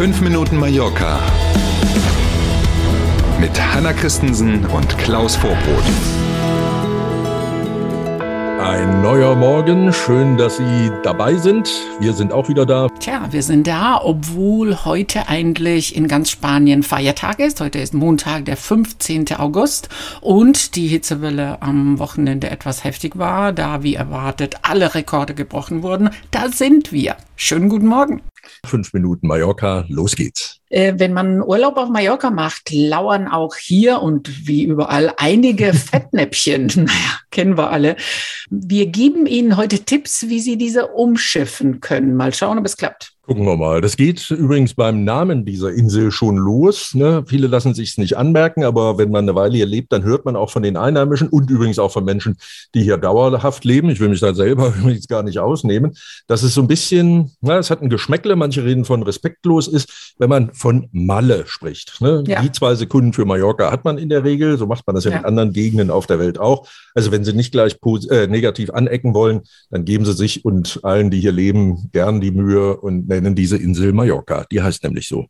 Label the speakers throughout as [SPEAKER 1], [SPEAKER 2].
[SPEAKER 1] 5 Minuten Mallorca mit Hanna Christensen und Klaus Vorbrot.
[SPEAKER 2] Ein neuer Morgen, schön, dass Sie dabei sind. Wir sind auch wieder da.
[SPEAKER 3] Tja, wir sind da, obwohl heute eigentlich in ganz Spanien Feiertag ist. Heute ist Montag, der 15. August und die Hitzewelle am Wochenende etwas heftig war, da wie erwartet alle Rekorde gebrochen wurden. Da sind wir. Schönen guten Morgen.
[SPEAKER 2] Fünf Minuten Mallorca, los geht's.
[SPEAKER 3] Äh, wenn man Urlaub auf Mallorca macht, lauern auch hier und wie überall einige Fettnäpfchen. naja, kennen wir alle. Wir geben Ihnen heute Tipps, wie Sie diese umschiffen können. Mal schauen, ob es klappt.
[SPEAKER 2] Gucken wir mal. Das geht übrigens beim Namen dieser Insel schon los. Ne? Viele lassen sich es nicht anmerken, aber wenn man eine Weile hier lebt, dann hört man auch von den Einheimischen und übrigens auch von Menschen, die hier dauerhaft leben. Ich will mich da selber übrigens gar nicht ausnehmen. dass es so ein bisschen, na, es hat ein Geschmäckle, manche reden von respektlos ist, wenn man von Malle spricht. Ne? Ja. Die zwei Sekunden für Mallorca hat man in der Regel. So macht man das ja, ja. in anderen Gegenden auf der Welt auch. Also wenn Sie nicht gleich äh, negativ anecken wollen, dann geben Sie sich und allen, die hier leben, gern die Mühe und nennen diese Insel Mallorca. Die heißt nämlich so.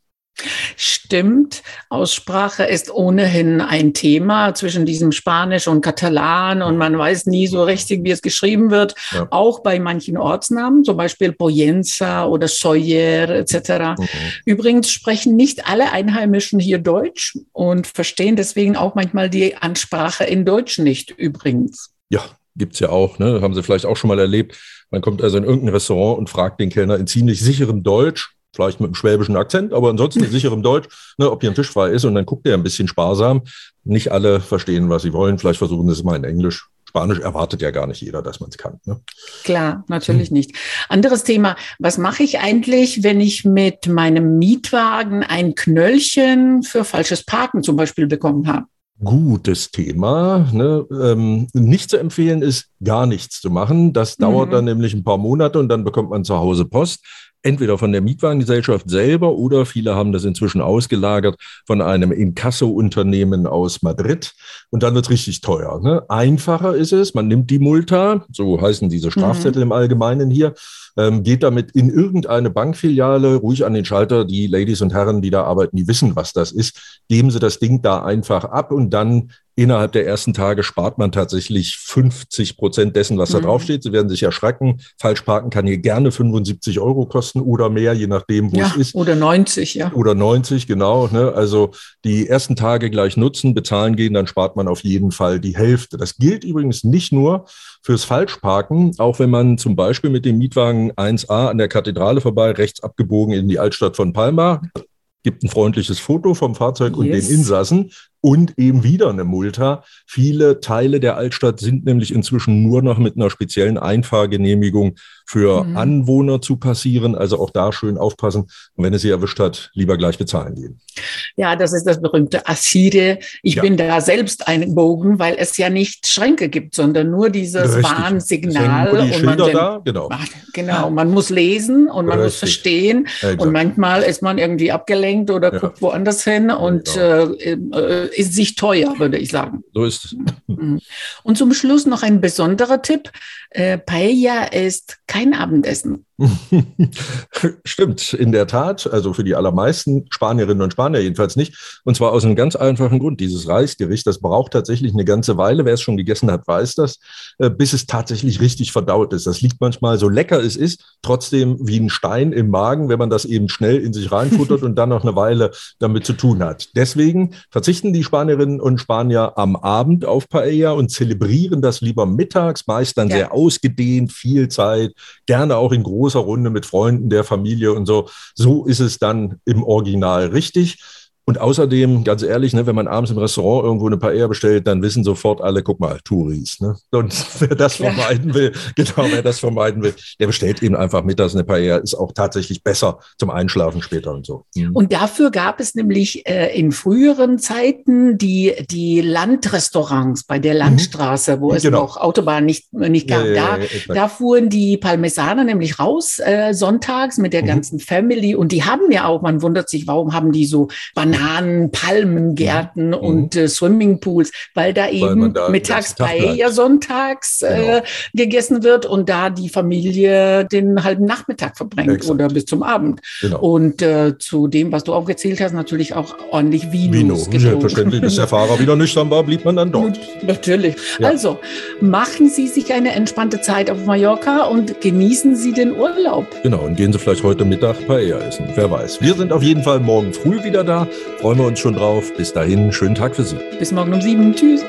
[SPEAKER 3] Stimmt. Aussprache ist ohnehin ein Thema zwischen diesem Spanisch und Katalan und man weiß nie so richtig, wie es geschrieben wird. Ja. Auch bei manchen Ortsnamen, zum Beispiel Poyenza oder Soyer etc. Mhm. Übrigens sprechen nicht alle Einheimischen hier Deutsch und verstehen deswegen auch manchmal die Ansprache in Deutsch nicht übrigens.
[SPEAKER 2] Ja, gibt es ja auch. Ne? Haben Sie vielleicht auch schon mal erlebt. Man kommt also in irgendein Restaurant und fragt den Kellner in ziemlich sicherem Deutsch, vielleicht mit einem schwäbischen Akzent, aber ansonsten in sicherem Deutsch, ne, ob hier ein Tisch frei ist und dann guckt er ein bisschen sparsam. Nicht alle verstehen, was sie wollen. Vielleicht versuchen sie es mal in Englisch. Spanisch erwartet ja gar nicht jeder, dass man es kann. Ne?
[SPEAKER 3] Klar, natürlich nicht. Anderes Thema. Was mache ich eigentlich, wenn ich mit meinem Mietwagen ein Knöllchen für falsches Parken zum Beispiel bekommen habe?
[SPEAKER 2] Gutes Thema. Ne? Ähm, nicht zu empfehlen ist, gar nichts zu machen. Das dauert mhm. dann nämlich ein paar Monate und dann bekommt man zu Hause Post. Entweder von der Mietwagengesellschaft selber oder viele haben das inzwischen ausgelagert von einem Inkasso-Unternehmen aus Madrid. Und dann wird es richtig teuer. Ne? Einfacher ist es, man nimmt die Multa, so heißen diese Strafzettel mhm. im Allgemeinen hier, ähm, geht damit in irgendeine Bankfiliale, ruhig an den Schalter. Die Ladies und Herren, die da arbeiten, die wissen, was das ist. Geben Sie das Ding da einfach ab und dann innerhalb der ersten Tage spart man tatsächlich 50 Prozent dessen, was da mhm. draufsteht. Sie werden sich erschrecken. Falsch parken kann hier gerne 75 Euro kosten oder mehr, je nachdem, wo ja, es ist.
[SPEAKER 3] Oder 90, ja.
[SPEAKER 2] Oder 90, genau. Ne? Also die ersten Tage gleich nutzen, bezahlen gehen, dann spart man auf jeden Fall die Hälfte. Das gilt übrigens nicht nur fürs Falschparken, auch wenn man zum Beispiel mit dem Mietwagen 1a an der Kathedrale vorbei, rechts abgebogen in die Altstadt von Palma, gibt ein freundliches Foto vom Fahrzeug yes. und den Insassen und eben wieder eine Multa. Viele Teile der Altstadt sind nämlich inzwischen nur noch mit einer speziellen Einfahrgenehmigung für mhm. Anwohner zu passieren. Also auch da schön aufpassen. Und wenn es sie erwischt hat, lieber gleich bezahlen gehen.
[SPEAKER 3] Ja, das ist das berühmte Assire. Ich ja. bin da selbst einbogen, weil es ja nicht Schränke gibt, sondern nur dieses Richtig. Warnsignal.
[SPEAKER 2] Die und man den, da,
[SPEAKER 3] genau. Genau, man muss lesen und man Richtig. muss verstehen. Exakt. Und manchmal ist man irgendwie abgelenkt oder ja. guckt woanders hin und genau. äh, äh ist sich teuer, würde ich sagen.
[SPEAKER 2] So ist es.
[SPEAKER 3] Mhm. Und zum Schluss noch ein besonderer Tipp. Äh, Paella ist kein Abendessen.
[SPEAKER 2] Stimmt, in der Tat. Also für die allermeisten Spanierinnen und Spanier jedenfalls nicht. Und zwar aus einem ganz einfachen Grund. Dieses Reisgericht, das braucht tatsächlich eine ganze Weile. Wer es schon gegessen hat, weiß das, äh, bis es tatsächlich richtig verdaut ist. Das liegt manchmal so lecker es ist, trotzdem wie ein Stein im Magen, wenn man das eben schnell in sich reinfuttert und dann noch eine Weile damit zu tun hat. Deswegen verzichten die Spanierinnen und Spanier am Abend auf Paella und zelebrieren das lieber mittags, meist dann ja. sehr ausgedehnt, viel Zeit, gerne auch in großen großer Runde mit Freunden der Familie und so. So ist es dann im Original richtig. Und außerdem, ganz ehrlich, ne, wenn man abends im Restaurant irgendwo eine Paella bestellt, dann wissen sofort alle, guck mal, Touris. Ne? Und wer das vermeiden will, genau, wer das vermeiden will, der bestellt eben einfach mittags eine Paella. Ist auch tatsächlich besser zum Einschlafen später und so.
[SPEAKER 3] Mhm. Und dafür gab es nämlich äh, in früheren Zeiten die, die Landrestaurants bei der mhm. Landstraße, wo es genau. noch Autobahn nicht, nicht gab. Ja, ja, ja, da, da fuhren die Parmesaner nämlich raus äh, sonntags mit der mhm. ganzen Family. Und die haben ja auch, man wundert sich, warum haben die so Bananen Bananen, Palmengärten mhm. und äh, Swimmingpools, weil da eben weil da mittags Paella sonntags genau. äh, gegessen wird und da die Familie den halben Nachmittag verbringt Exakt. oder bis zum Abend. Genau. Und äh, zu dem, was du auch erzählt hast, natürlich auch ordentlich Vino. Vino,
[SPEAKER 2] selbstverständlich. Bis der Fahrer wieder nüchtern war, blieb man dann dort.
[SPEAKER 3] Natürlich. Ja. Also, machen Sie sich eine entspannte Zeit auf Mallorca und genießen Sie den Urlaub.
[SPEAKER 2] Genau, und gehen Sie vielleicht heute Mittag Paella essen. Wer weiß. Wir sind auf jeden Fall morgen früh wieder da. Freuen wir uns schon drauf. Bis dahin, schönen Tag für Sie.
[SPEAKER 3] Bis morgen um sieben. Tschüss.